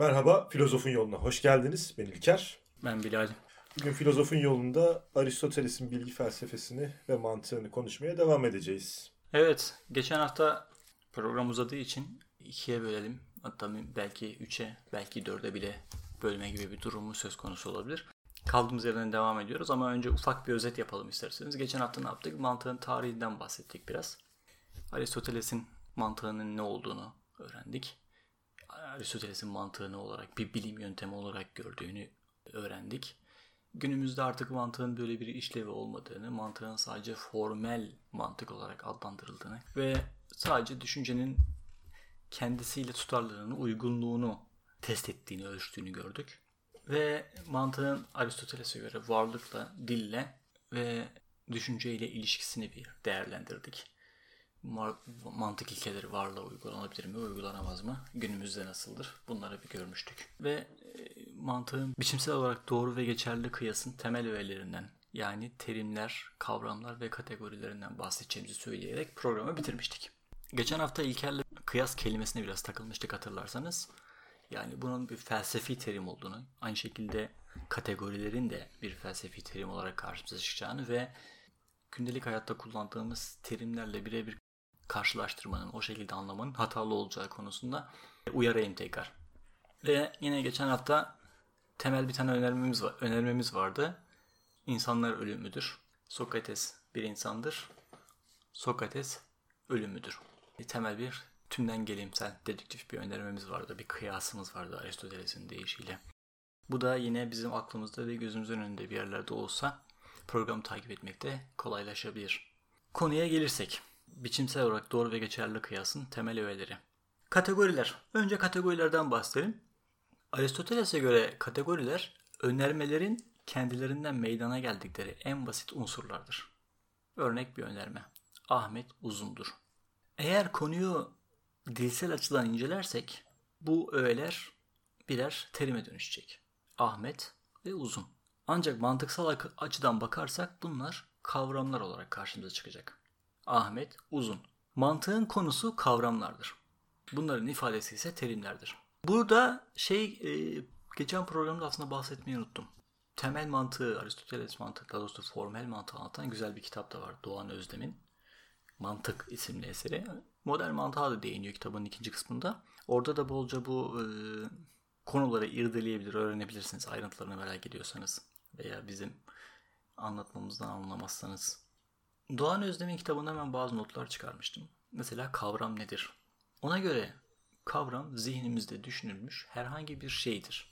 Merhaba, Filozofun Yoluna hoş geldiniz. Ben İlker. Ben Bilal. Bugün Filozofun Yolunda Aristoteles'in bilgi felsefesini ve mantığını konuşmaya devam edeceğiz. Evet, geçen hafta program uzadığı için ikiye bölelim. Hatta belki üçe, belki dörde bile bölme gibi bir durumu söz konusu olabilir. Kaldığımız yerden devam ediyoruz ama önce ufak bir özet yapalım isterseniz. Geçen hafta ne yaptık? Mantığın tarihinden bahsettik biraz. Aristoteles'in mantığının ne olduğunu öğrendik. Aristoteles'in mantığını olarak bir bilim yöntemi olarak gördüğünü öğrendik. Günümüzde artık mantığın böyle bir işlevi olmadığını, mantığın sadece formel mantık olarak adlandırıldığını ve sadece düşüncenin kendisiyle tutarlılığını, uygunluğunu test ettiğini, ölçtüğünü gördük. Ve mantığın Aristoteles'e göre varlıkla, dille ve düşünceyle ilişkisini bir değerlendirdik mantık ilkeleri varlığa uygulanabilir mi, uygulanamaz mı? Günümüzde nasıldır? Bunları bir görmüştük. Ve e, mantığın biçimsel olarak doğru ve geçerli kıyasın temel öğelerinden yani terimler, kavramlar ve kategorilerinden bahsedeceğimizi söyleyerek programı bitirmiştik. Geçen hafta İlker'le kıyas kelimesine biraz takılmıştık hatırlarsanız. Yani bunun bir felsefi terim olduğunu, aynı şekilde kategorilerin de bir felsefi terim olarak karşımıza çıkacağını ve gündelik hayatta kullandığımız terimlerle birebir karşılaştırmanın, o şekilde anlamanın hatalı olacağı konusunda uyarayım tekrar. Ve yine geçen hafta temel bir tane önermemiz, var, önermemiz vardı. İnsanlar ölümüdür. Sokrates bir insandır. Sokrates ölümüdür. Temel bir tümden gelimsel dedüktif bir önermemiz vardı. Bir kıyasımız vardı Aristoteles'in deyişiyle. Bu da yine bizim aklımızda ve gözümüzün önünde bir yerlerde olsa programı takip etmekte kolaylaşabilir. Konuya gelirsek biçimsel olarak doğru ve geçerli kıyasın temel öğeleri. Kategoriler. Önce kategorilerden bahsedelim. Aristoteles'e göre kategoriler önermelerin kendilerinden meydana geldikleri en basit unsurlardır. Örnek bir önerme. Ahmet uzundur. Eğer konuyu dilsel açıdan incelersek bu öğeler birer terime dönüşecek. Ahmet ve uzun. Ancak mantıksal açıdan bakarsak bunlar kavramlar olarak karşımıza çıkacak. Ahmet Uzun. Mantığın konusu kavramlardır. Bunların ifadesi ise terimlerdir. Burada şey e, geçen programda aslında bahsetmeyi unuttum. Temel mantığı, Aristoteles mantığı, daha doğrusu formel mantığı anlatan güzel bir kitap da var. Doğan Özdem'in Mantık isimli eseri. Modern mantığa da değiniyor kitabın ikinci kısmında. Orada da bolca bu e, konuları irdeleyebilir, öğrenebilirsiniz ayrıntılarını merak ediyorsanız. Veya bizim anlatmamızdan anlamazsanız Doğan Özdem'in kitabından ben bazı notlar çıkarmıştım. Mesela kavram nedir? Ona göre kavram zihnimizde düşünülmüş herhangi bir şeydir.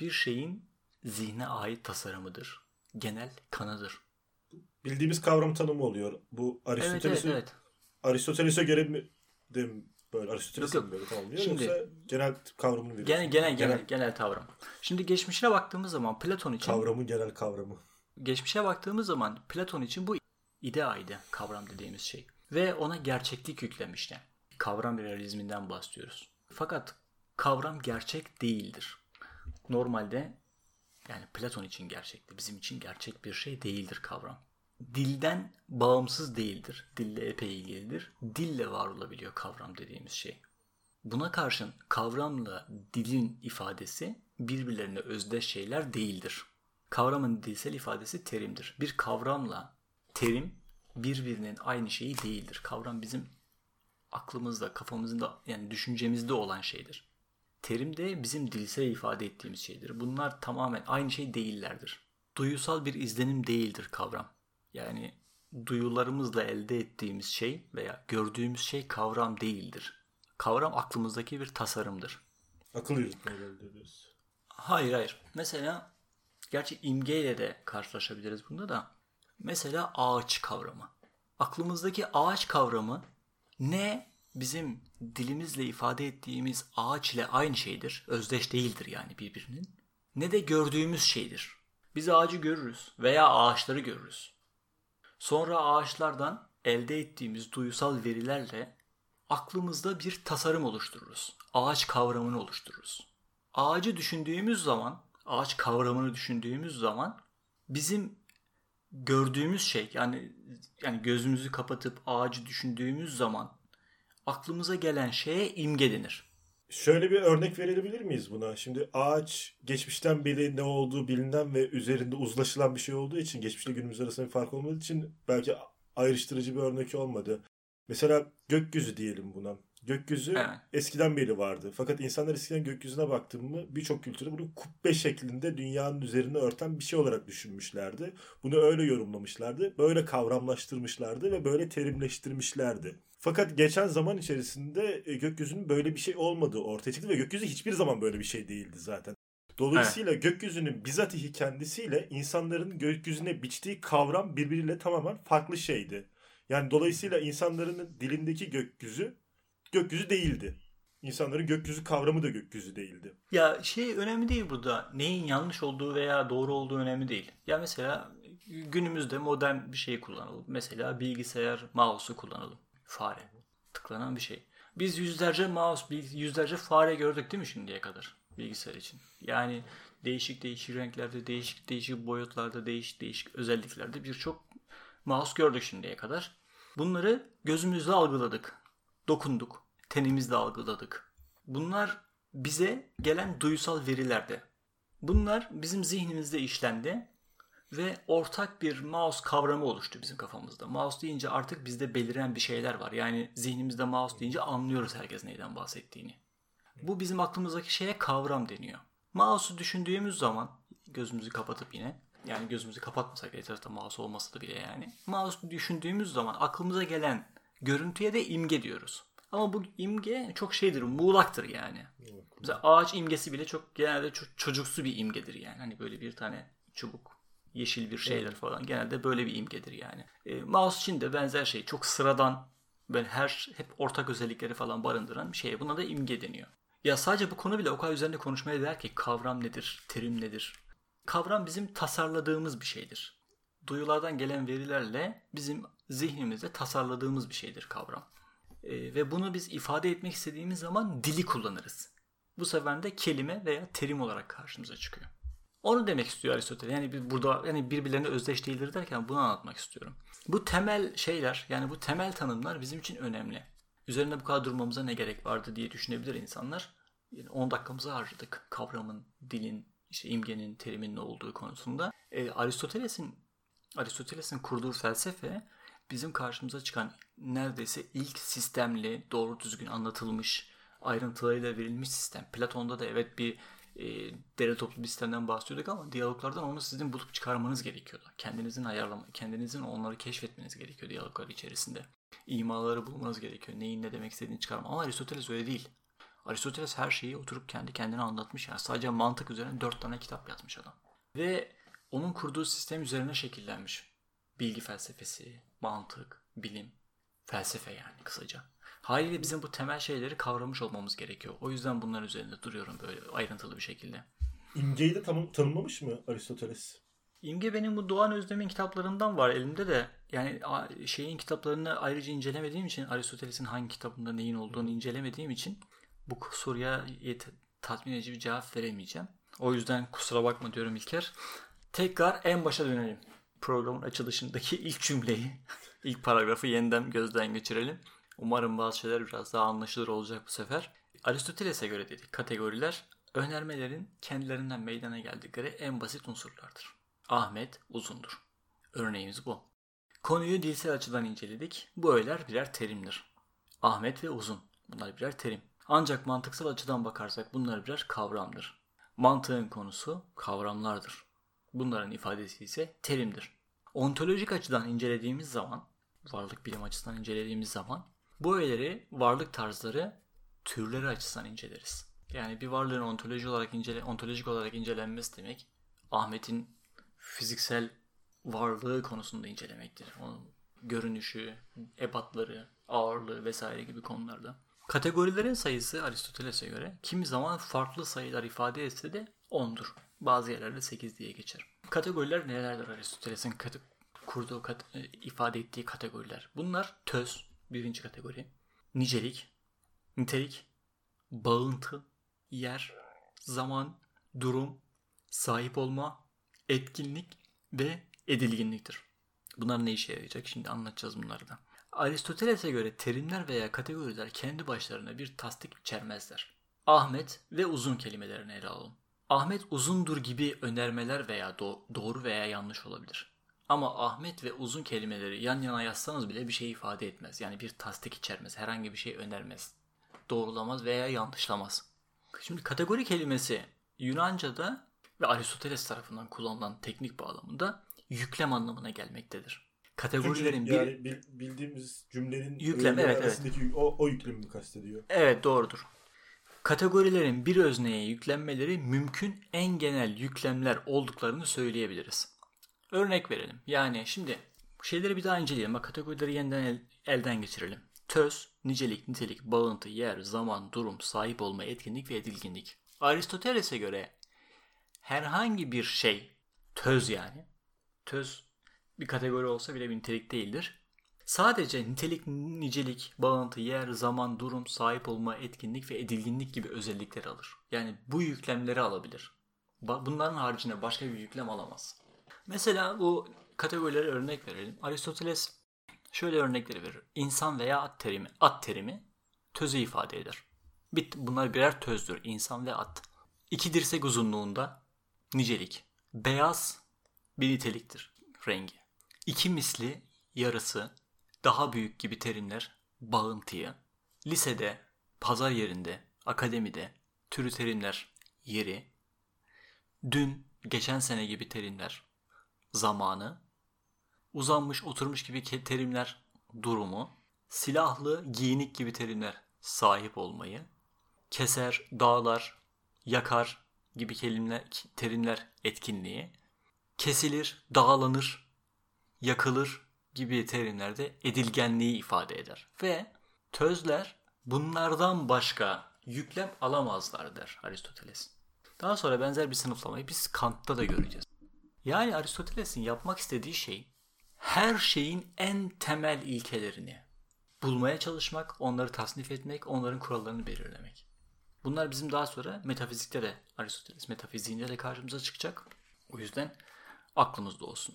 Bir şeyin zihne ait tasarımıdır. Genel kanıdır. Bildiğimiz kavram tanımı oluyor. Bu Aristoteles'e evet, evet, evet. Aristoteles'e göre mi de böyle Aristoteles'e mi böyle tamamlıyor Şimdi, yoksa genel kavramını veriyor? Genel, genel, genel, genel kavram. Şimdi geçmişine baktığımız zaman Platon için... Kavramın genel kavramı. Geçmişe baktığımız zaman Platon için bu ideaydı kavram dediğimiz şey. Ve ona gerçeklik yüklemişti. Kavram realizminden bahsediyoruz. Fakat kavram gerçek değildir. Normalde yani Platon için gerçekti. Bizim için gerçek bir şey değildir kavram. Dilden bağımsız değildir. Dille epey ilgilidir. Dille var olabiliyor kavram dediğimiz şey. Buna karşın kavramla dilin ifadesi birbirlerine özdeş şeyler değildir. Kavramın dilsel ifadesi terimdir. Bir kavramla terim birbirinin aynı şeyi değildir. Kavram bizim aklımızda, kafamızda yani düşüncemizde olan şeydir. Terim de bizim dilsel ifade ettiğimiz şeydir. Bunlar tamamen aynı şey değillerdir. Duyusal bir izlenim değildir kavram. Yani duyularımızla elde ettiğimiz şey veya gördüğümüz şey kavram değildir. Kavram aklımızdaki bir tasarımdır. Akıl yürütmeyle elde ediyoruz. Hayır hayır. Mesela gerçi imgeyle de karşılaşabiliriz bunda da Mesela ağaç kavramı. Aklımızdaki ağaç kavramı ne bizim dilimizle ifade ettiğimiz ağaç ile aynı şeydir. Özdeş değildir yani birbirinin. Ne de gördüğümüz şeydir. Biz ağacı görürüz veya ağaçları görürüz. Sonra ağaçlardan elde ettiğimiz duyusal verilerle aklımızda bir tasarım oluştururuz. Ağaç kavramını oluştururuz. Ağacı düşündüğümüz zaman, ağaç kavramını düşündüğümüz zaman bizim gördüğümüz şey yani yani gözümüzü kapatıp ağacı düşündüğümüz zaman aklımıza gelen şeye imge denir. Şöyle bir örnek verebilir miyiz buna? Şimdi ağaç geçmişten beri ne olduğu bilinen ve üzerinde uzlaşılan bir şey olduğu için geçmişle günümüz arasında bir fark olmadığı için belki ayrıştırıcı bir örnek olmadı. Mesela gökyüzü diyelim buna. Gökyüzü evet. eskiden beri vardı. Fakat insanlar eskiden gökyüzüne baktığım mı birçok kültürde bunu kubbe şeklinde dünyanın üzerine örten bir şey olarak düşünmüşlerdi. Bunu öyle yorumlamışlardı. Böyle kavramlaştırmışlardı ve böyle terimleştirmişlerdi. Fakat geçen zaman içerisinde e, gökyüzünün böyle bir şey olmadığı ortaya çıktı ve gökyüzü hiçbir zaman böyle bir şey değildi zaten. Dolayısıyla evet. gökyüzünün bizatihi kendisiyle insanların gökyüzüne biçtiği kavram birbiriyle tamamen farklı şeydi. Yani dolayısıyla insanların dilindeki gökyüzü gökyüzü değildi. İnsanların gökyüzü kavramı da gökyüzü değildi. Ya şey önemli değil burada. Neyin yanlış olduğu veya doğru olduğu önemli değil. Ya mesela günümüzde modern bir şey kullanalım. Mesela bilgisayar mouse'u kullanalım. Fare. Tıklanan bir şey. Biz yüzlerce mouse, yüzlerce fare gördük değil mi şimdiye kadar bilgisayar için? Yani değişik değişik renklerde, değişik değişik boyutlarda, değişik değişik özelliklerde birçok mouse gördük şimdiye kadar. Bunları gözümüzle algıladık dokunduk, tenimizle algıladık. Bunlar bize gelen duysal verilerdi. Bunlar bizim zihnimizde işlendi ve ortak bir mouse kavramı oluştu bizim kafamızda. Mouse deyince artık bizde beliren bir şeyler var. Yani zihnimizde mouse deyince anlıyoruz herkes neyden bahsettiğini. Bu bizim aklımızdaki şeye kavram deniyor. Mouse'u düşündüğümüz zaman gözümüzü kapatıp yine yani gözümüzü kapatmasak etrafta mouse olmasa da bile yani. Mouse düşündüğümüz zaman aklımıza gelen Görüntüye de imge diyoruz. Ama bu imge çok şeydir, muğlaktır yani. Mesela ağaç imgesi bile çok genelde çok çocuksu bir imgedir yani. Hani böyle bir tane çubuk, yeşil bir şeyler evet. falan genelde böyle bir imgedir yani. E, mouse için de benzer şey. Çok sıradan böyle her hep ortak özellikleri falan barındıran bir şey. Buna da imge deniyor. Ya sadece bu konu bile o kadar üzerinde konuşmaya değer ki kavram nedir, terim nedir? Kavram bizim tasarladığımız bir şeydir. Duyulardan gelen verilerle bizim zihnimizde tasarladığımız bir şeydir kavram. E, ve bunu biz ifade etmek istediğimiz zaman dili kullanırız. Bu sefer de kelime veya terim olarak karşımıza çıkıyor. Onu demek istiyor Aristoteles. Yani biz burada yani birbirlerine özdeş değildir derken bunu anlatmak istiyorum. Bu temel şeyler yani bu temel tanımlar bizim için önemli. Üzerinde bu kadar durmamıza ne gerek vardı diye düşünebilir insanlar. Yani 10 dakikamızı harcadık kavramın, dilin, işte imgenin, terimin ne olduğu konusunda. E, Aristoteles'in Aristoteles'in kurduğu felsefe bizim karşımıza çıkan neredeyse ilk sistemli, doğru düzgün anlatılmış, ayrıntılarıyla verilmiş sistem. Platon'da da evet bir e, dere toplu bir sistemden bahsediyorduk ama diyaloglardan onu sizin bulup çıkarmanız gerekiyordu. Kendinizin ayarlama, kendinizin onları keşfetmeniz gerekiyor diyaloglar içerisinde. İmaları bulmanız gerekiyor. Neyin ne demek istediğini çıkarma. Ama Aristoteles öyle değil. Aristoteles her şeyi oturup kendi kendine anlatmış. Yani sadece mantık üzerine dört tane kitap yazmış adam. Ve onun kurduğu sistem üzerine şekillenmiş. Bilgi felsefesi, mantık, bilim, felsefe yani kısaca. Haliyle bizim bu temel şeyleri kavramış olmamız gerekiyor. O yüzden bunların üzerinde duruyorum böyle ayrıntılı bir şekilde. İmgeyi de tam, tanımlamış mı Aristoteles? İmge benim bu Doğan Özdem'in kitaplarından var elimde de. Yani şeyin kitaplarını ayrıca incelemediğim için Aristoteles'in hangi kitabında neyin olduğunu incelemediğim için bu soruya yet- tatmin edici bir cevap veremeyeceğim. O yüzden kusura bakma diyorum İlker. Tekrar en başa dönelim programın açılışındaki ilk cümleyi, ilk paragrafı yeniden gözden geçirelim. Umarım bazı şeyler biraz daha anlaşılır olacak bu sefer. Aristoteles'e göre dedik kategoriler önermelerin kendilerinden meydana geldikleri en basit unsurlardır. Ahmet uzundur. Örneğimiz bu. Konuyu dilsel açıdan inceledik. Bu öğeler birer terimdir. Ahmet ve uzun. Bunlar birer terim. Ancak mantıksal açıdan bakarsak bunlar birer kavramdır. Mantığın konusu kavramlardır. Bunların ifadesi ise terimdir. Ontolojik açıdan incelediğimiz zaman, varlık bilim açısından incelediğimiz zaman bu öğeleri, varlık tarzları, türleri açısından inceleriz. Yani bir varlığın ontoloji olarak incele, ontolojik olarak incelenmesi demek Ahmet'in fiziksel varlığı konusunda incelemektir. Onun görünüşü, ebatları, ağırlığı vesaire gibi konularda. Kategorilerin sayısı Aristoteles'e göre kimi zaman farklı sayılar ifade etse de 10'dur. Bazı yerlerde 8 diye geçer. Kategoriler nelerdir Aristoteles'in kate- kurduğu kat- e, ifade ettiği kategoriler? Bunlar töz, birinci kategori. Nicelik, nitelik, bağıntı, yer, zaman, durum, sahip olma, etkinlik ve edilginliktir. Bunlar ne işe yarayacak? Şimdi anlatacağız bunları da. Aristoteles'e göre terimler veya kategoriler kendi başlarına bir tasdik içermezler. Ahmet ve uzun kelimelerini ele alalım. Ahmet uzundur gibi önermeler veya do- doğru veya yanlış olabilir. Ama Ahmet ve uzun kelimeleri yan yana yazsanız bile bir şey ifade etmez. Yani bir tasdik içermez. Herhangi bir şey önermez. Doğrulamaz veya yanlışlamaz. Şimdi kategori kelimesi Yunanca'da ve Aristoteles tarafından kullanılan teknik bağlamında yüklem anlamına gelmektedir. Kategorilerin bir... yani bil- bildiğimiz cümlenin Yüklem, evet, evet. o, o yüklemi kastediyor. Evet doğrudur. Kategorilerin bir özneye yüklenmeleri mümkün en genel yüklemler olduklarını söyleyebiliriz. Örnek verelim. Yani şimdi şeyleri bir daha inceleyelim. Bak kategorileri yeniden el- elden geçirelim. Töz, nicelik, nitelik, bağıntı, yer, zaman, durum, sahip olma, etkinlik ve edilginlik. Aristoteles'e göre herhangi bir şey, töz yani, töz bir kategori olsa bile bir nitelik değildir. Sadece nitelik, nicelik, bağıntı, yer, zaman, durum, sahip olma, etkinlik ve edilginlik gibi özellikleri alır. Yani bu yüklemleri alabilir. Bunların haricinde başka bir yüklem alamaz. Mesela bu kategorilere örnek verelim. Aristoteles şöyle örnekleri verir. İnsan veya at terimi. At terimi tözü ifade eder. Bit bunlar birer tözdür. İnsan ve at. İki dirsek uzunluğunda nicelik. Beyaz bir niteliktir rengi. İki misli yarısı daha büyük gibi terimler bağıntıyı. Lisede, pazar yerinde, akademide türü terimler yeri. Dün, geçen sene gibi terimler zamanı. Uzanmış, oturmuş gibi terimler durumu. Silahlı, giyinik gibi terimler sahip olmayı. Keser, dağlar, yakar gibi kelimeler, terimler etkinliği. Kesilir, dağlanır, yakılır gibi terimlerde edilgenliği ifade eder. Ve tözler bunlardan başka yüklem alamazlar der Aristoteles. Daha sonra benzer bir sınıflamayı biz Kant'ta da göreceğiz. Yani Aristoteles'in yapmak istediği şey her şeyin en temel ilkelerini bulmaya çalışmak, onları tasnif etmek, onların kurallarını belirlemek. Bunlar bizim daha sonra metafizikte de Aristoteles metafiziğinde de karşımıza çıkacak. O yüzden aklımızda olsun.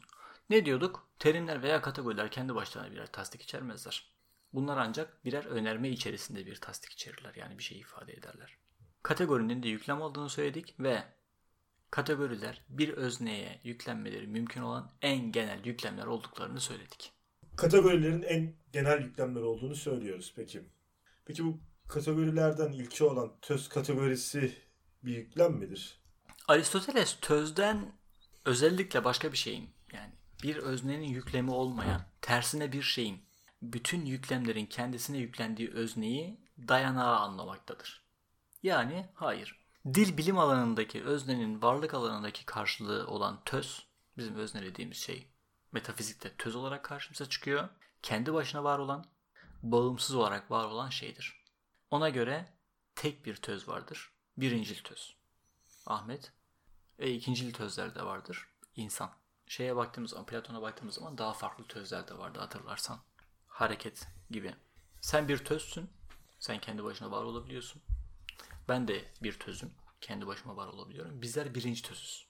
Ne diyorduk? Terimler veya kategoriler kendi başlarına birer tasdik içermezler. Bunlar ancak birer önerme içerisinde bir tasdik içerirler. Yani bir şey ifade ederler. Kategorinin de yüklem olduğunu söyledik ve kategoriler bir özneye yüklenmeleri mümkün olan en genel yüklemler olduklarını söyledik. Kategorilerin en genel yüklemler olduğunu söylüyoruz peki. Peki bu kategorilerden ilki olan töz kategorisi bir yüklem midir? Aristoteles tözden özellikle başka bir şeyin bir öznenin yüklemi olmayan tersine bir şeyin bütün yüklemlerin kendisine yüklendiği özneyi dayanağı anlamaktadır. Yani hayır. Dil bilim alanındaki öznenin varlık alanındaki karşılığı olan töz, bizim özne dediğimiz şey metafizikte töz olarak karşımıza çıkıyor. Kendi başına var olan, bağımsız olarak var olan şeydir. Ona göre tek bir töz vardır. Birincil töz. Ahmet. E, ikincil tözler de vardır. İnsan. Şeye baktığımız zaman, Platon'a baktığımız zaman daha farklı tözler de vardı hatırlarsan. Hareket gibi. Sen bir tözsün. Sen kendi başına var olabiliyorsun. Ben de bir tözüm. Kendi başıma var olabiliyorum. Bizler birinci tözüz.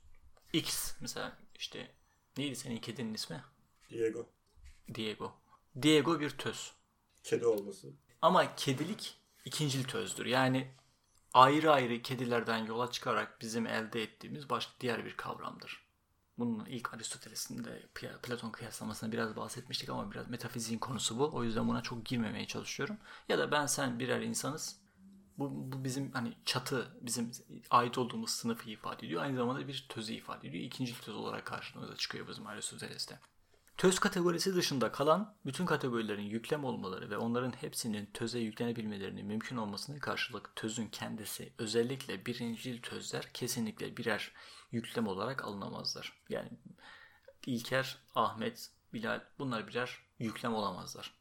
X mesela işte neydi senin kedinin ismi? Diego. Diego. Diego bir töz. Kedi olması. Ama kedilik ikincil tözdür. Yani ayrı ayrı kedilerden yola çıkarak bizim elde ettiğimiz başka diğer bir kavramdır. Bunun ilk Aristoteles'in de Pla- Platon kıyaslamasına biraz bahsetmiştik ama biraz metafiziğin konusu bu. O yüzden buna çok girmemeye çalışıyorum. Ya da ben sen birer insanız. Bu, bu bizim hani çatı, bizim ait olduğumuz sınıfı ifade ediyor. Aynı zamanda bir tözü ifade ediyor. İkinci töz olarak karşımıza çıkıyor bizim Aristoteles'te. Töz kategorisi dışında kalan bütün kategorilerin yüklem olmaları ve onların hepsinin töze yüklenebilmelerinin mümkün olmasına karşılık tözün kendisi özellikle birincil tözler kesinlikle birer yüklem olarak alınamazlar. Yani İlker, Ahmet, Bilal bunlar birer yüklem olamazlar.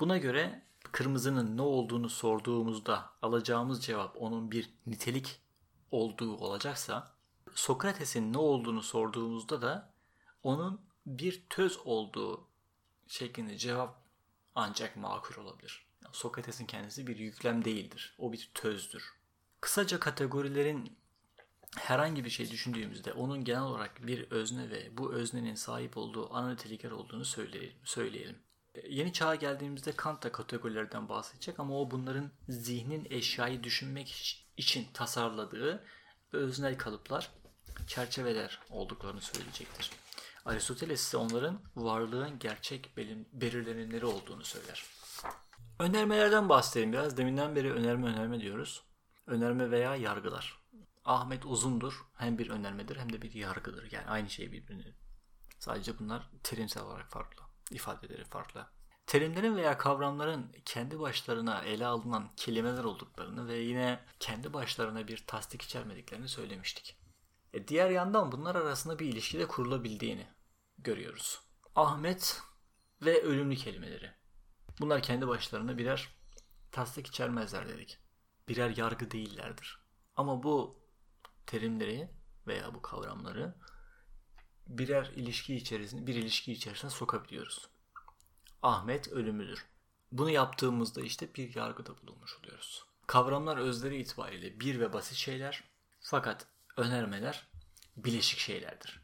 Buna göre kırmızının ne olduğunu sorduğumuzda alacağımız cevap onun bir nitelik olduğu olacaksa Sokrates'in ne olduğunu sorduğumuzda da onun bir töz olduğu şeklinde cevap ancak makul olabilir. Sokrates'in kendisi bir yüklem değildir. O bir tözdür. Kısaca kategorilerin herhangi bir şey düşündüğümüzde onun genel olarak bir özne ve bu öznenin sahip olduğu ana nitelikler olduğunu söyleyelim. söyleyelim. Yeni çağa geldiğimizde Kant da kategorilerden bahsedecek ama o bunların zihnin eşyayı düşünmek için tasarladığı öznel kalıplar, çerçeveler olduklarını söyleyecektir. Aristoteles ise onların varlığın gerçek belirlenenleri olduğunu söyler. Önermelerden bahsedelim biraz. Deminden beri önerme önerme diyoruz. Önerme veya yargılar. Ahmet uzundur. Hem bir önermedir hem de bir yargıdır. Yani aynı şey birbirine. Sadece bunlar terimsel olarak farklı. ifadeleri farklı. Terimlerin veya kavramların kendi başlarına ele alınan kelimeler olduklarını ve yine kendi başlarına bir tasdik içermediklerini söylemiştik. E diğer yandan bunlar arasında bir ilişki de kurulabildiğini görüyoruz. Ahmet ve ölümlü kelimeleri. Bunlar kendi başlarına birer tasdik içermezler dedik. Birer yargı değillerdir. Ama bu terimleri veya bu kavramları birer ilişki içerisinde bir ilişki içerisine sokabiliyoruz. Ahmet ölümüdür. Bunu yaptığımızda işte bir yargıda bulunmuş oluyoruz. Kavramlar özleri itibariyle bir ve basit şeyler fakat önermeler bileşik şeylerdir.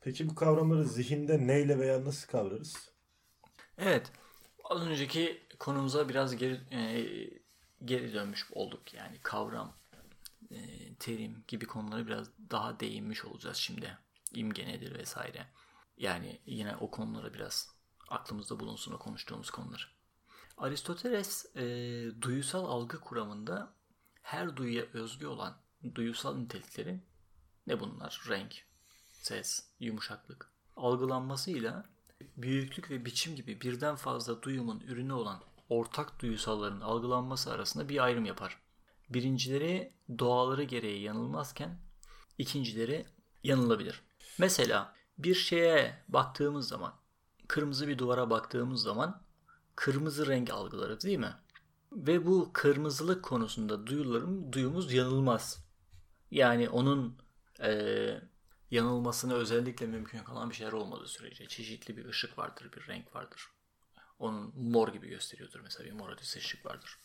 Peki bu kavramları zihinde neyle veya nasıl kavrarız? Evet. Az önceki konumuza biraz geri e, geri dönmüş olduk. Yani kavram, terim gibi konulara biraz daha değinmiş olacağız şimdi. İmge nedir vesaire. Yani yine o konulara biraz aklımızda bulunsun o konuştuğumuz konular. Aristoteles e, duyusal algı kuramında her duyuya özgü olan duyusal niteliklerin ne bunlar? Renk, ses, yumuşaklık algılanmasıyla büyüklük ve biçim gibi birden fazla duyumun ürünü olan ortak duyusalların algılanması arasında bir ayrım yapar. Birincileri doğaları gereği yanılmazken ikincileri yanılabilir. Mesela bir şeye baktığımız zaman, kırmızı bir duvara baktığımız zaman kırmızı renk algılarız değil mi? Ve bu kırmızılık konusunda duyularım, duyumuz yanılmaz. Yani onun e, yanılmasını özellikle mümkün kalan bir şeyler olmadığı sürece çeşitli bir ışık vardır, bir renk vardır. Onun mor gibi gösteriyordur mesela bir mor ötesi ışık vardır.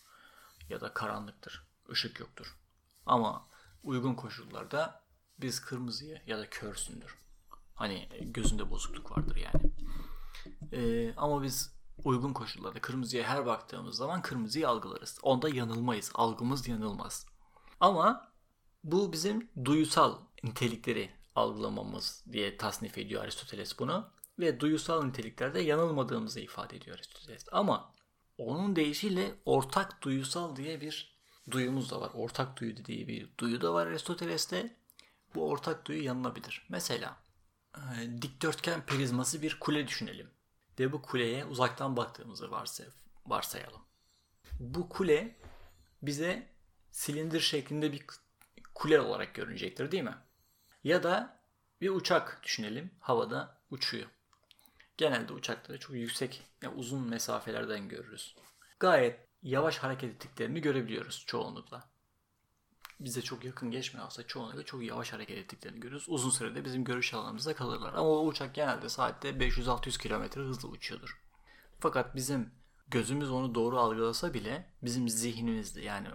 Ya da karanlıktır, ışık yoktur. Ama uygun koşullarda biz kırmızıya ya da körsündür. Hani gözünde bozukluk vardır yani. Ee, ama biz uygun koşullarda kırmızıya her baktığımız zaman kırmızıyı algılarız. Onda yanılmayız. Algımız yanılmaz. Ama bu bizim duyusal nitelikleri algılamamız diye tasnif ediyor Aristoteles bunu. Ve duyusal niteliklerde yanılmadığımızı ifade ediyor Aristoteles. Ama onun deyişiyle ortak duyusal diye bir duyumuz da var. Ortak duyu dediği bir duyu da var Aristoteles'te. Bu ortak duyu yanılabilir. Mesela e, dikdörtgen prizması bir kule düşünelim. Ve bu kuleye uzaktan baktığımızı varsay varsayalım. Bu kule bize silindir şeklinde bir kule olarak görünecektir değil mi? Ya da bir uçak düşünelim havada uçuyor. Genelde uçakları çok yüksek, yani uzun mesafelerden görürüz. Gayet yavaş hareket ettiklerini görebiliyoruz çoğunlukla. Bize çok yakın geçmiyorsa çoğunlukla çok yavaş hareket ettiklerini görürüz. Uzun sürede bizim görüş alanımızda kalırlar. Ama o uçak genelde saatte 500-600 km hızla uçuyordur. Fakat bizim gözümüz onu doğru algılasa bile bizim zihnimizde yani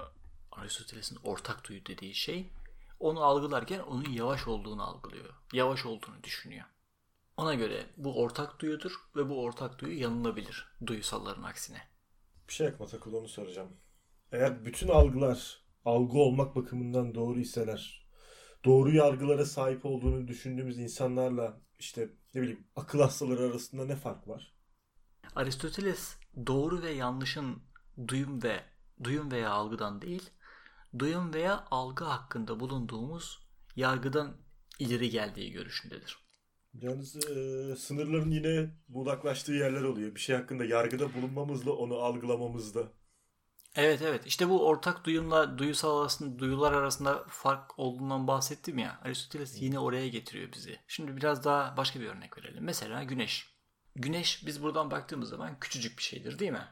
Aristoteles'in ortak duyu dediği şey onu algılarken onun yavaş olduğunu algılıyor. Yavaş olduğunu düşünüyor. Ona göre bu ortak duyudur ve bu ortak duyu yanılabilir duyusalların aksine. Bir şey aklıma takıldı onu soracağım. Eğer bütün algılar algı olmak bakımından doğru iseler, doğru yargılara sahip olduğunu düşündüğümüz insanlarla işte ne bileyim akıl hastaları arasında ne fark var? Aristoteles doğru ve yanlışın duyum ve duyum veya algıdan değil, duyum veya algı hakkında bulunduğumuz yargıdan ileri geldiği görüşündedir. Yalnız e, sınırların yine budaklaştığı yerler oluyor. Bir şey hakkında yargıda bulunmamızla onu algılamamızda. Evet evet işte bu ortak duyumla duyusal arasında duyular arasında fark olduğundan bahsettim ya. Aristoteles yine oraya getiriyor bizi. Şimdi biraz daha başka bir örnek verelim. Mesela güneş. Güneş biz buradan baktığımız zaman küçücük bir şeydir değil mi?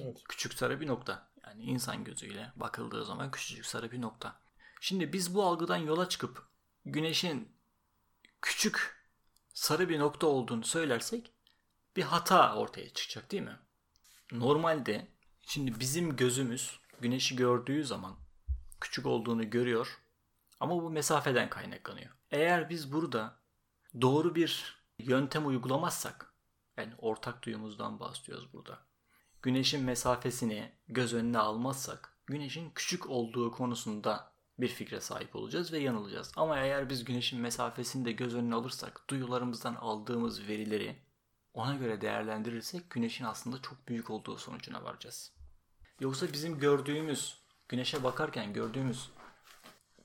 Evet. Küçük sarı bir nokta. Yani insan gözüyle bakıldığı zaman küçücük sarı bir nokta. Şimdi biz bu algıdan yola çıkıp güneşin küçük sarı bir nokta olduğunu söylersek bir hata ortaya çıkacak değil mi? Normalde şimdi bizim gözümüz güneşi gördüğü zaman küçük olduğunu görüyor ama bu mesafeden kaynaklanıyor. Eğer biz burada doğru bir yöntem uygulamazsak yani ortak duyumuzdan bahsediyoruz burada güneşin mesafesini göz önüne almazsak güneşin küçük olduğu konusunda bir fikre sahip olacağız ve yanılacağız. Ama eğer biz güneşin mesafesini de göz önüne alırsak, duyularımızdan aldığımız verileri ona göre değerlendirirsek güneşin aslında çok büyük olduğu sonucuna varacağız. Yoksa bizim gördüğümüz, güneşe bakarken gördüğümüz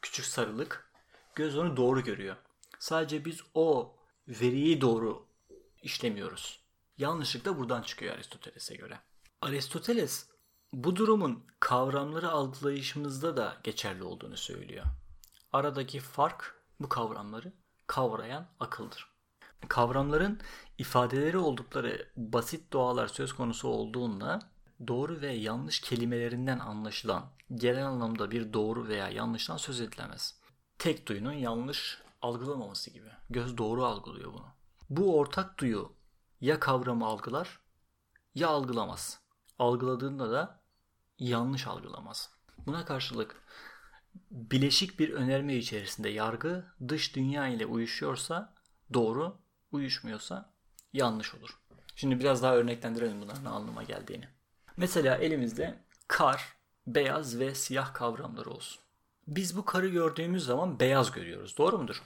küçük sarılık göz onu doğru görüyor. Sadece biz o veriyi doğru işlemiyoruz. Yanlışlık da buradan çıkıyor Aristoteles'e göre. Aristoteles bu durumun kavramları algılayışımızda da geçerli olduğunu söylüyor. Aradaki fark bu kavramları kavrayan akıldır. Kavramların ifadeleri oldukları basit doğalar söz konusu olduğunda doğru ve yanlış kelimelerinden anlaşılan genel anlamda bir doğru veya yanlıştan söz edilemez. Tek duyunun yanlış algılamaması gibi. Göz doğru algılıyor bunu. Bu ortak duyu ya kavramı algılar ya algılamaz. Algıladığında da yanlış algılamaz. Buna karşılık bileşik bir önerme içerisinde yargı dış dünya ile uyuşuyorsa doğru, uyuşmuyorsa yanlış olur. Şimdi biraz daha örneklendirelim bunların ne anlama geldiğini. Mesela elimizde kar, beyaz ve siyah kavramları olsun. Biz bu karı gördüğümüz zaman beyaz görüyoruz. Doğru mudur?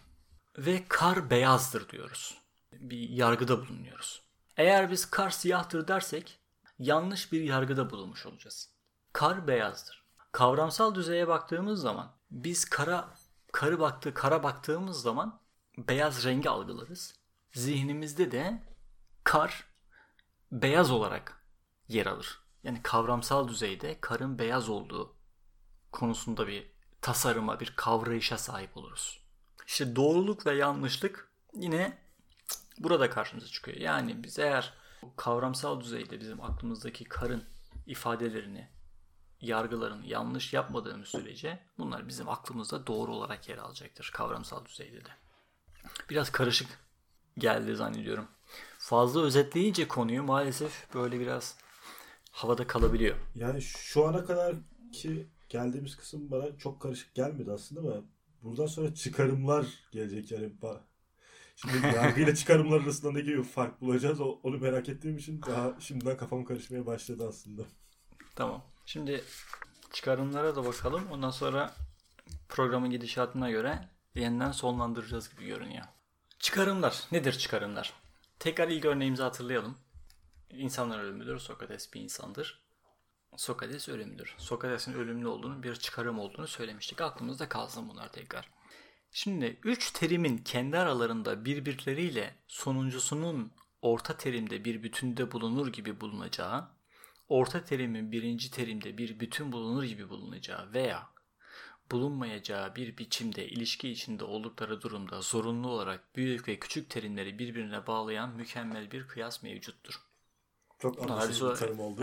Ve kar beyazdır diyoruz. Bir yargıda bulunuyoruz. Eğer biz kar siyahtır dersek yanlış bir yargıda bulunmuş olacağız. Kar beyazdır. Kavramsal düzeye baktığımız zaman biz kara karı baktı kara baktığımız zaman beyaz rengi algılarız. Zihnimizde de kar beyaz olarak yer alır. Yani kavramsal düzeyde karın beyaz olduğu konusunda bir tasarıma, bir kavrayışa sahip oluruz. İşte doğruluk ve yanlışlık yine burada karşımıza çıkıyor. Yani biz eğer kavramsal düzeyde bizim aklımızdaki karın ifadelerini, yargılarını yanlış yapmadığımız sürece bunlar bizim aklımızda doğru olarak yer alacaktır kavramsal düzeyde de. Biraz karışık geldi zannediyorum. Fazla özetleyince konuyu maalesef böyle biraz havada kalabiliyor. Yani şu ana kadar ki geldiğimiz kısım bana çok karışık gelmedi aslında ama buradan sonra çıkarımlar gelecek yani Şimdi yargıyla çıkarımlar arasında ne gibi fark bulacağız onu merak ettiğim için daha şimdiden kafam karışmaya başladı aslında. Tamam. Şimdi çıkarımlara da bakalım. Ondan sonra programın gidişatına göre yeniden sonlandıracağız gibi görünüyor. Çıkarımlar. Nedir çıkarımlar? Tekrar ilk örneğimizi hatırlayalım. İnsanlar ölümlüdür. Sokrates bir insandır. Sokrates ölümlüdür. Sokrates'in ölümlü olduğunu bir çıkarım olduğunu söylemiştik. Aklımızda kalsın bunlar tekrar. Şimdi üç terimin kendi aralarında birbirleriyle sonuncusunun orta terimde bir bütünde bulunur gibi bulunacağı, orta terimin birinci terimde bir bütün bulunur gibi bulunacağı veya bulunmayacağı bir biçimde ilişki içinde oldukları durumda zorunlu olarak büyük ve küçük terimleri birbirine bağlayan mükemmel bir kıyas mevcuttur. Çok anlaşılır bir tanım oldu.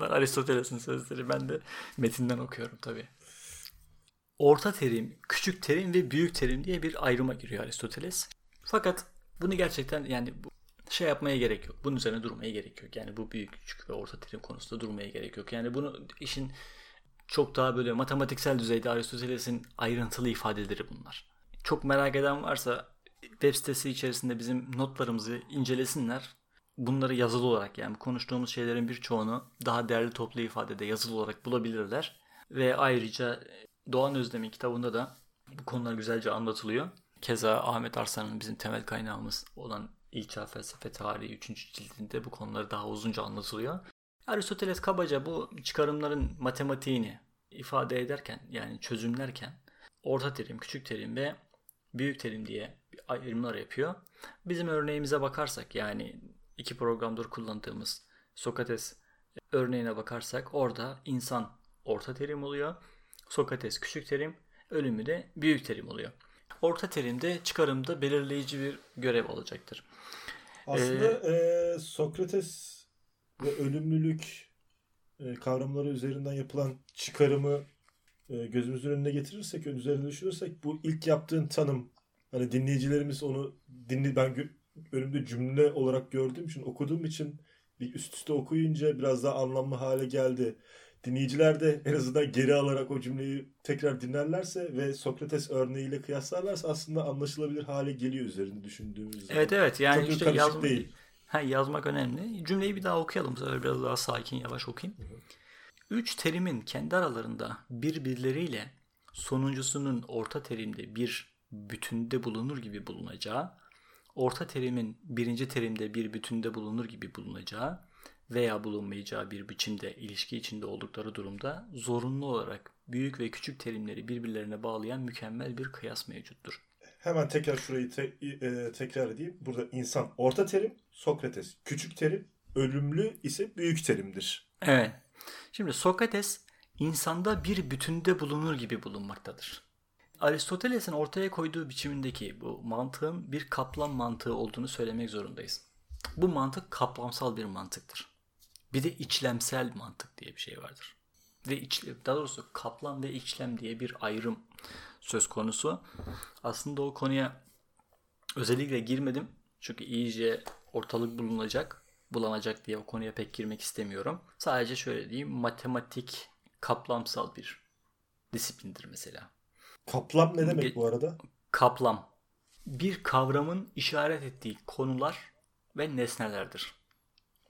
Aristoteles'in sözleri. Ben de metinden okuyorum tabii orta terim, küçük terim ve büyük terim diye bir ayrıma giriyor Aristoteles. Fakat bunu gerçekten yani bu şey yapmaya gerek yok. Bunun üzerine durmaya gerek yok. Yani bu büyük, küçük ve orta terim konusunda durmaya gerek yok. Yani bunu işin çok daha böyle matematiksel düzeyde Aristoteles'in ayrıntılı ifadeleri bunlar. Çok merak eden varsa web sitesi içerisinde bizim notlarımızı incelesinler. Bunları yazılı olarak yani konuştuğumuz şeylerin birçoğunu daha değerli toplu ifadede yazılı olarak bulabilirler. Ve ayrıca Doğan Özdemir kitabında da bu konular güzelce anlatılıyor. Keza Ahmet Arslan'ın bizim temel kaynağımız olan İlk Çağ Felsefe Tarihi 3. cildinde bu konuları daha uzunca anlatılıyor. Aristoteles kabaca bu çıkarımların matematiğini ifade ederken yani çözümlerken orta terim, küçük terim ve büyük terim diye ayrımlar yapıyor. Bizim örneğimize bakarsak yani iki programdır kullandığımız Sokrates örneğine bakarsak orada insan orta terim oluyor. Sokrates küçük terim, ölümü de büyük terim oluyor. Orta terimde çıkarımda belirleyici bir görev alacaktır. Aslında ee, e, Sokrates ve ölümlülük e, kavramları üzerinden yapılan çıkarımı e, gözümüzün önüne getirirsek, üzerine düşünürsek bu ilk yaptığın tanım hani dinleyicilerimiz onu dinli ben önümde cümle olarak gördüğüm için okuduğum için bir üst üste okuyunca biraz daha anlamlı hale geldi dinleyiciler de en azından geri alarak o cümleyi tekrar dinlerlerse ve Sokrates örneğiyle kıyaslarlarsa aslında anlaşılabilir hale geliyor üzerinde düşündüğümüz zaman. Evet evet yani Çok işte yazma, değil. Ha, yazmak önemli. Cümleyi bir daha okuyalım. Sefer biraz daha sakin yavaş okuyayım. Hı hı. Üç terimin kendi aralarında birbirleriyle sonuncusunun orta terimde bir bütünde bulunur gibi bulunacağı, orta terimin birinci terimde bir bütünde bulunur gibi bulunacağı veya bulunmayacağı bir biçimde ilişki içinde oldukları durumda zorunlu olarak büyük ve küçük terimleri birbirlerine bağlayan mükemmel bir kıyas mevcuttur. Hemen tekrar şurayı te- e, tekrar edeyim. Burada insan orta terim, Sokrates küçük terim, ölümlü ise büyük terimdir. Evet. Şimdi Sokrates insanda bir bütünde bulunur gibi bulunmaktadır. Aristoteles'in ortaya koyduğu biçimindeki bu mantığın bir kaplan mantığı olduğunu söylemek zorundayız. Bu mantık kaplamsal bir mantıktır. Bir de içlemsel mantık diye bir şey vardır. Ve iç, daha doğrusu kaplan ve içlem diye bir ayrım söz konusu. Aslında o konuya özellikle girmedim. Çünkü iyice ortalık bulunacak, bulanacak diye o konuya pek girmek istemiyorum. Sadece şöyle diyeyim, matematik kaplamsal bir disiplindir mesela. Kaplam ne demek bu arada? Kaplam. Bir kavramın işaret ettiği konular ve nesnelerdir.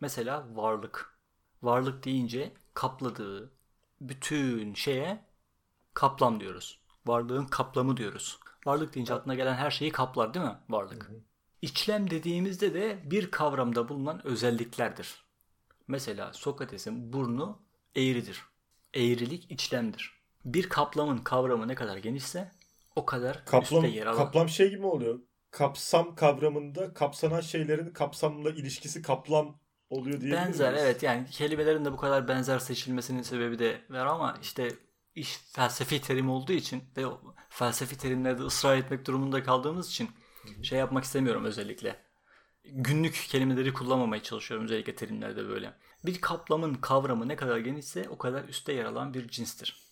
Mesela varlık. Varlık deyince kapladığı bütün şeye kaplam diyoruz. Varlığın kaplamı diyoruz. Varlık deyince aklına gelen her şeyi kaplar değil mi varlık? Hı hı. İçlem dediğimizde de bir kavramda bulunan özelliklerdir. Mesela Sokrates'in burnu eğridir. Eğrilik içlemdir. Bir kaplamın kavramı ne kadar genişse o kadar kaplam, üstte yer alan. Kaplam şey gibi oluyor? Kapsam kavramında kapsanan şeylerin kapsamla ilişkisi kaplam oluyor diye Benzer evet yani kelimelerin de bu kadar benzer seçilmesinin sebebi de var ama işte iş felsefi terim olduğu için ve felsefi terimlerde ısrar etmek durumunda kaldığımız için Hı-hı. şey yapmak istemiyorum özellikle. Günlük kelimeleri kullanmamaya çalışıyorum özellikle terimlerde böyle. Bir kaplamın kavramı ne kadar genişse o kadar üstte yer alan bir cinstir.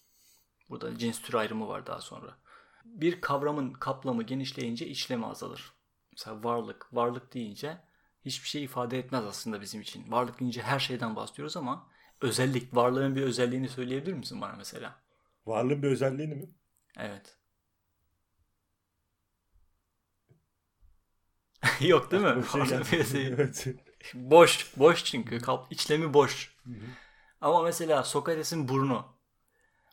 Burada cins tür ayrımı var daha sonra. Bir kavramın kaplamı genişleyince işlemi azalır. Mesela varlık. Varlık deyince hiçbir şey ifade etmez aslında bizim için. Varlık deyince her şeyden bahsediyoruz ama özellik, varlığın bir özelliğini söyleyebilir misin bana mesela? Varlığın bir özelliğini mi? Evet. Yok değil mi? Şey evet. boş, boş çünkü. Kap, içlemi boş. Hı hı. Ama mesela Sokrates'in burnu.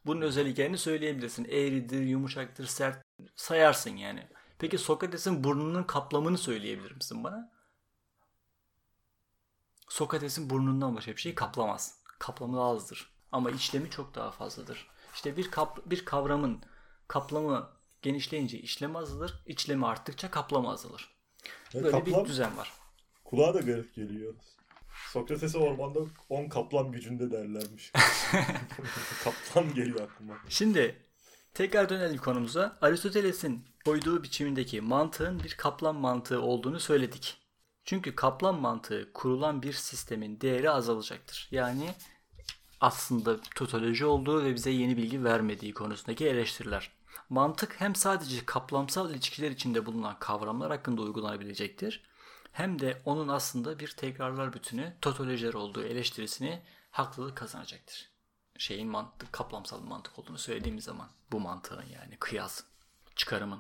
Bunun özelliklerini söyleyebilirsin. Eğridir, yumuşaktır, sert sayarsın yani. Peki Sokrates'in burnunun kaplamını söyleyebilir misin bana? Sokrates'in burnundan başka bir şey kaplamaz. Kaplamı azdır. Ama içlemi çok daha fazladır. İşte bir kap, bir kavramın kaplamı genişleyince işlemi azalır, içlemi arttıkça kaplama azalır. Böyle kaplam, bir düzen var. Kulağa da garip geliyor. Sokrates'e ormanda 10 kaplan gücünde derlermiş. kaplan geliyor aklıma. Şimdi tekrar dönelim konumuza. Aristoteles'in koyduğu biçimindeki mantığın bir kaplan mantığı olduğunu söyledik. Çünkü kaplan mantığı kurulan bir sistemin değeri azalacaktır. Yani aslında totoloji olduğu ve bize yeni bilgi vermediği konusundaki eleştiriler. Mantık hem sadece kaplamsal ilişkiler içinde bulunan kavramlar hakkında uygulanabilecektir hem de onun aslında bir tekrarlar bütünü totolojiler olduğu eleştirisini haklılık kazanacaktır. Şeyin mantık, kaplamsal mantık olduğunu söylediğimiz zaman bu mantığın yani kıyas, çıkarımın.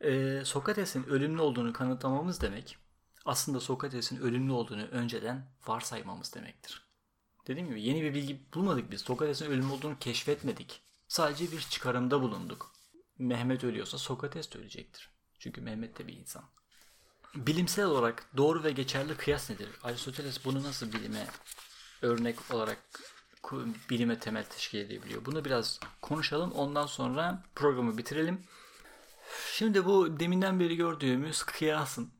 Ee, Sokrates'in ölümlü olduğunu kanıtlamamız demek aslında Sokrates'in ölümlü olduğunu önceden varsaymamız demektir. Dediğim gibi yeni bir bilgi bulmadık biz. Sokrates'in ölümlü olduğunu keşfetmedik. Sadece bir çıkarımda bulunduk. Mehmet ölüyorsa Sokrates de ölecektir. Çünkü Mehmet de bir insan. Bilimsel olarak doğru ve geçerli kıyas nedir? Aristoteles bunu nasıl bilime örnek olarak bilime temel teşkil edebiliyor? Bunu biraz konuşalım. Ondan sonra programı bitirelim. Şimdi bu deminden beri gördüğümüz kıyasın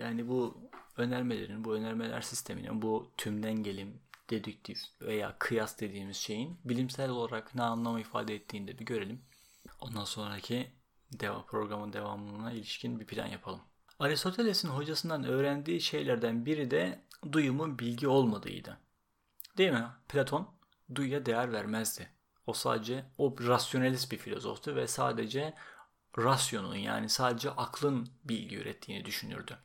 yani bu önermelerin, bu önermeler sisteminin, bu tümden gelim, dedüktif veya kıyas dediğimiz şeyin bilimsel olarak ne anlamı ifade ettiğini de bir görelim. Ondan sonraki devam, programın devamına ilişkin bir plan yapalım. Aristoteles'in hocasından öğrendiği şeylerden biri de duyumun bilgi olmadığıydı. Değil mi? Platon duyuya değer vermezdi. O sadece o rasyonelist bir filozoftu ve sadece rasyonun yani sadece aklın bilgi ürettiğini düşünürdü.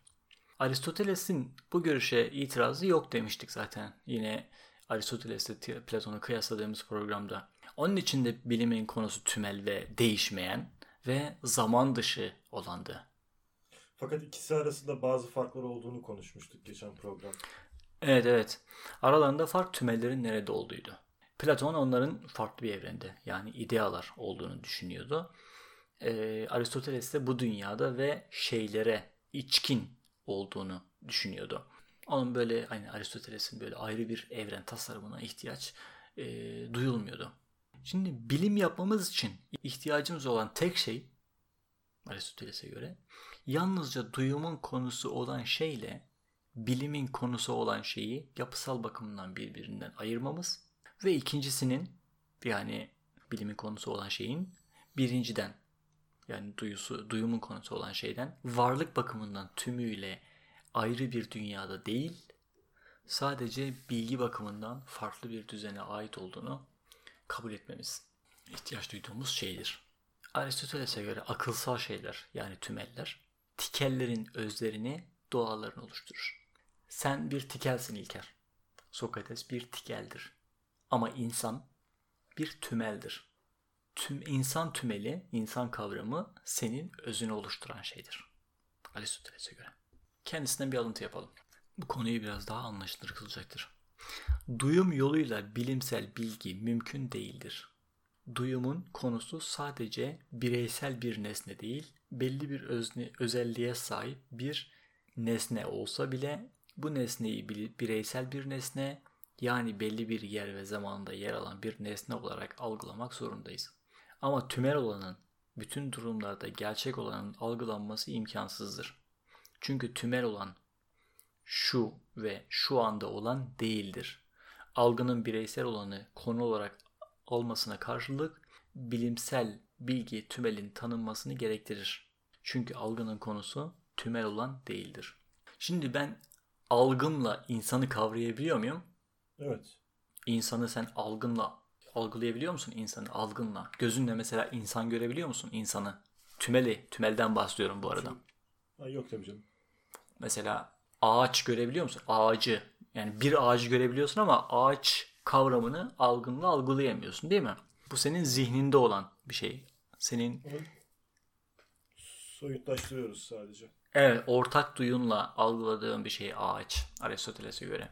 Aristoteles'in bu görüşe itirazı yok demiştik zaten. Yine Aristoteles'le Platon'u kıyasladığımız programda. Onun için de bilimin konusu tümel ve değişmeyen ve zaman dışı olandı. Fakat ikisi arasında bazı farklar olduğunu konuşmuştuk geçen program. Evet evet. Aralarında fark tümellerin nerede olduğuydu. Platon onların farklı bir evrende yani idealar olduğunu düşünüyordu. Ee, Aristoteles de bu dünyada ve şeylere içkin olduğunu düşünüyordu. Onun böyle hani Aristoteles'in böyle ayrı bir evren tasarımına ihtiyaç e, duyulmuyordu. Şimdi bilim yapmamız için ihtiyacımız olan tek şey Aristoteles'e göre yalnızca duyumun konusu olan şeyle bilimin konusu olan şeyi yapısal bakımından birbirinden ayırmamız ve ikincisinin yani bilimin konusu olan şeyin birinciden yani duyusu, duyumun konusu olan şeyden varlık bakımından tümüyle ayrı bir dünyada değil, sadece bilgi bakımından farklı bir düzene ait olduğunu kabul etmemiz ihtiyaç duyduğumuz şeydir. Aristoteles'e göre akılsal şeyler yani tümeller tikellerin özlerini doğalarını oluşturur. Sen bir tikelsin İlker. Sokrates bir tikeldir. Ama insan bir tümeldir. Tüm insan tümeli, insan kavramı senin özünü oluşturan şeydir. Aristoteles'e göre. Kendisinden bir alıntı yapalım. Bu konuyu biraz daha anlaşılır kılacaktır. Duyum yoluyla bilimsel bilgi mümkün değildir. Duyumun konusu sadece bireysel bir nesne değil, belli bir özne, özelliğe sahip bir nesne olsa bile bu nesneyi bireysel bir nesne yani belli bir yer ve zamanda yer alan bir nesne olarak algılamak zorundayız. Ama tümel olanın bütün durumlarda gerçek olanın algılanması imkansızdır. Çünkü tümel olan şu ve şu anda olan değildir. Algının bireysel olanı konu olarak olmasına karşılık bilimsel bilgi tümelin tanınmasını gerektirir. Çünkü algının konusu tümel olan değildir. Şimdi ben algımla insanı kavrayabiliyor muyum? Evet. İnsanı sen algınla algılayabiliyor musun insanı algınla? Gözünle mesela insan görebiliyor musun insanı? Tümeli, tümelden bahsediyorum bu arada. Ha, yok tabii canım. Mesela ağaç görebiliyor musun? Ağacı. Yani bir ağacı görebiliyorsun ama ağaç kavramını algınla algılayamıyorsun değil mi? Bu senin zihninde olan bir şey. Senin soyutlaştırıyoruz sadece. Evet, ortak duyunla algıladığın bir şey ağaç Aristoteles'e göre.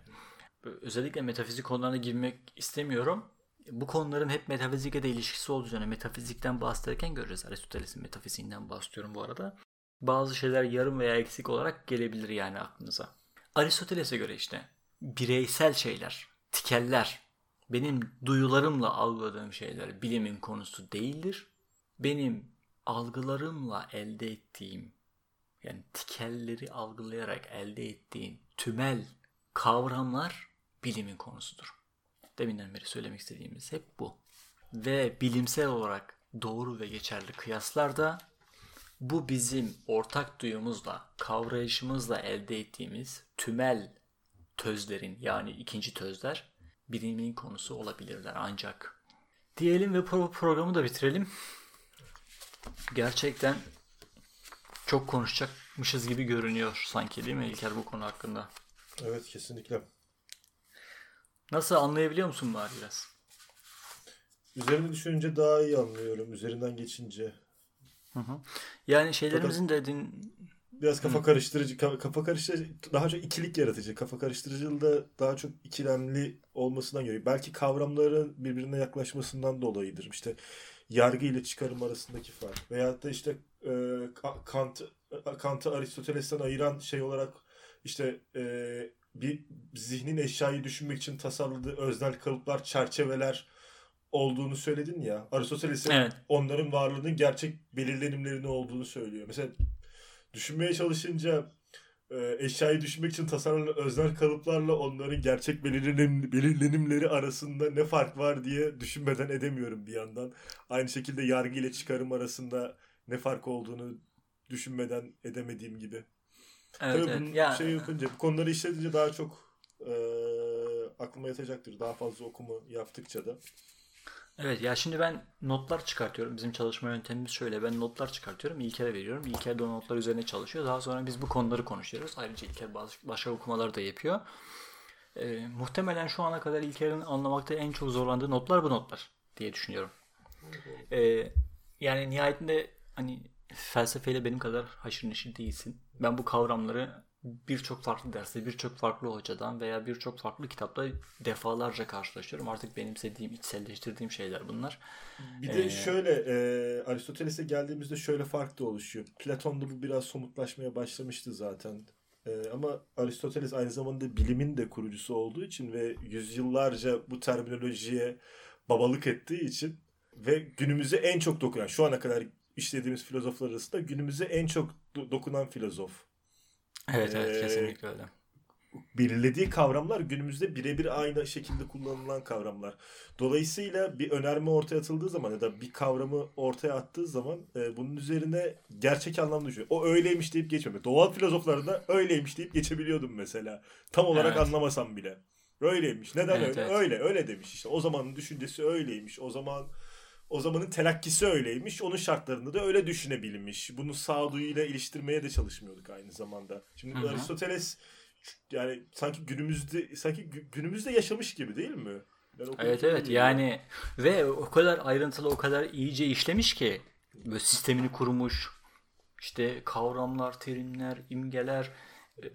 Özellikle metafizik konularına girmek istemiyorum. Bu konuların hep metafizikle de ilişkisi olacağını metafizikten bahsederken göreceğiz. Aristoteles'in metafiziğinden bahsediyorum bu arada. Bazı şeyler yarım veya eksik olarak gelebilir yani aklınıza. Aristoteles'e göre işte bireysel şeyler, tikeller, benim duyularımla algıladığım şeyler bilimin konusu değildir. Benim algılarımla elde ettiğim yani tikelleri algılayarak elde ettiğim tümel kavramlar bilimin konusudur. Deminden beri söylemek istediğimiz hep bu. Ve bilimsel olarak doğru ve geçerli kıyaslar da bu bizim ortak duyumuzla, kavrayışımızla elde ettiğimiz tümel tözlerin yani ikinci tözler bilimin konusu olabilirler ancak. Diyelim ve programı da bitirelim. Gerçekten çok konuşacakmışız gibi görünüyor sanki değil mi İlker bu konu hakkında? Evet kesinlikle. Nasıl anlayabiliyor musun bari biraz? Üzerine düşününce daha iyi anlıyorum. Üzerinden geçince. Hı hı. Yani şeylerimizin Fakat dediğin... Biraz kafa hı. karıştırıcı, kafa karıştırıcı daha çok ikilik yaratıcı. Kafa karıştırıcılığı da daha çok ikilemli olmasından geliyor. Belki kavramların birbirine yaklaşmasından dolayıdır. İşte yargı ile çıkarım arasındaki fark. Veyahut da işte e, Kant Kant'ı Aristoteles'ten ayıran şey olarak işte e, bir zihnin eşyayı düşünmek için tasarladığı öznel kalıplar, çerçeveler olduğunu söyledin ya. Aristoteles'in evet. onların varlığının gerçek belirlenimlerini olduğunu söylüyor. Mesela düşünmeye çalışınca e, eşyayı düşünmek için tasarlanan öznel kalıplarla onların gerçek belirlenim, belirlenimleri arasında ne fark var diye düşünmeden edemiyorum bir yandan. Aynı şekilde yargı ile çıkarım arasında ne fark olduğunu düşünmeden edemediğim gibi. Evet, Tabii evet. Ya... şey yapınca, bu konuları işledince daha çok e, aklıma yatacaktır. Daha fazla okuma yaptıkça da. Evet ya şimdi ben notlar çıkartıyorum. Bizim çalışma yöntemimiz şöyle. Ben notlar çıkartıyorum. İlker'e veriyorum. İlker de o notlar üzerine çalışıyor. Daha sonra biz bu konuları konuşuyoruz. Ayrıca İlker başka okumalar da yapıyor. E, muhtemelen şu ana kadar İlker'in anlamakta en çok zorlandığı notlar bu notlar diye düşünüyorum. E, yani nihayetinde hani felsefeyle benim kadar haşır neşir değilsin. Ben bu kavramları birçok farklı derste, birçok farklı hocadan veya birçok farklı kitapta defalarca karşılaşıyorum. Artık benimsediğim, içselleştirdiğim şeyler bunlar. Bir de ee, şöyle e, Aristoteles'e geldiğimizde şöyle fark da oluşuyor. Platon'da bu biraz somutlaşmaya başlamıştı zaten. E, ama Aristoteles aynı zamanda bilimin de kurucusu olduğu için ve yüzyıllarca bu terminolojiye babalık ettiği için ve günümüze en çok dokunan, şu ana kadar işlediğimiz filozoflar arasında günümüze en çok dokunan filozof. Evet evet ee, kesinlikle öyle. Belirlediği kavramlar günümüzde birebir aynı şekilde kullanılan kavramlar. Dolayısıyla bir önerme ortaya atıldığı zaman ya da bir kavramı ortaya attığı zaman e, bunun üzerine gerçek anlamda düşünüyor. O öyleymiş deyip geçmiyor. Doğal filozoflarında öyleymiş deyip geçebiliyordum mesela. Tam olarak evet. anlamasam bile. Öyleymiş. Neden evet, öyle? Evet. Öyle. Öyle demiş işte. O zamanın düşüncesi öyleymiş. O zaman o zamanın telakkisi öyleymiş. Onun şartlarında da öyle düşünebilmiş. Bunu sağduyuyla iliştirmeye de çalışmıyorduk aynı zamanda. Şimdi Hı-hı. Aristoteles yani sanki günümüzde sanki günümüzde yaşamış gibi değil mi? Evet evet yani ve o kadar ayrıntılı o kadar iyice işlemiş ki böyle sistemini kurmuş. İşte kavramlar, terimler, imgeler,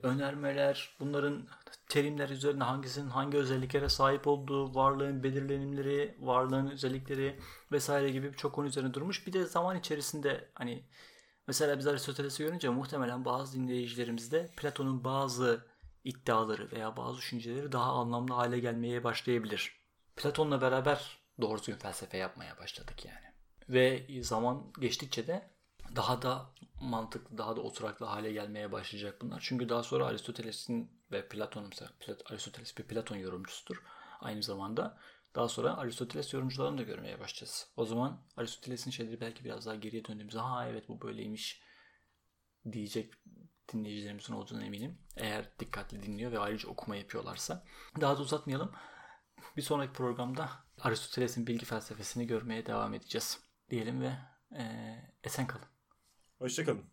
önermeler, bunların terimler üzerine hangisinin hangi özelliklere sahip olduğu, varlığın belirlenimleri, varlığın özellikleri vesaire gibi birçok konu üzerine durmuş. Bir de zaman içerisinde hani mesela biz Aristoteles'i görünce muhtemelen bazı dinleyicilerimizde Platon'un bazı iddiaları veya bazı düşünceleri daha anlamlı hale gelmeye başlayabilir. Platon'la beraber doğru düzgün felsefe yapmaya başladık yani. Ve zaman geçtikçe de daha da mantıklı, daha da oturaklı hale gelmeye başlayacak bunlar. Çünkü daha sonra Aristoteles'in ve Platon'un mesela Aristoteles bir Platon yorumcusudur aynı zamanda. Daha sonra Aristoteles yorumcularını da görmeye başlayacağız. O zaman Aristoteles'in şeyleri belki biraz daha geriye döndüğümüzde ha evet bu böyleymiş diyecek dinleyicilerimizin olduğunu eminim. Eğer dikkatli dinliyor ve ayrıca okuma yapıyorlarsa. Daha da uzatmayalım. Bir sonraki programda Aristoteles'in bilgi felsefesini görmeye devam edeceğiz. Diyelim ve e, esen kalın. Hoşçakalın.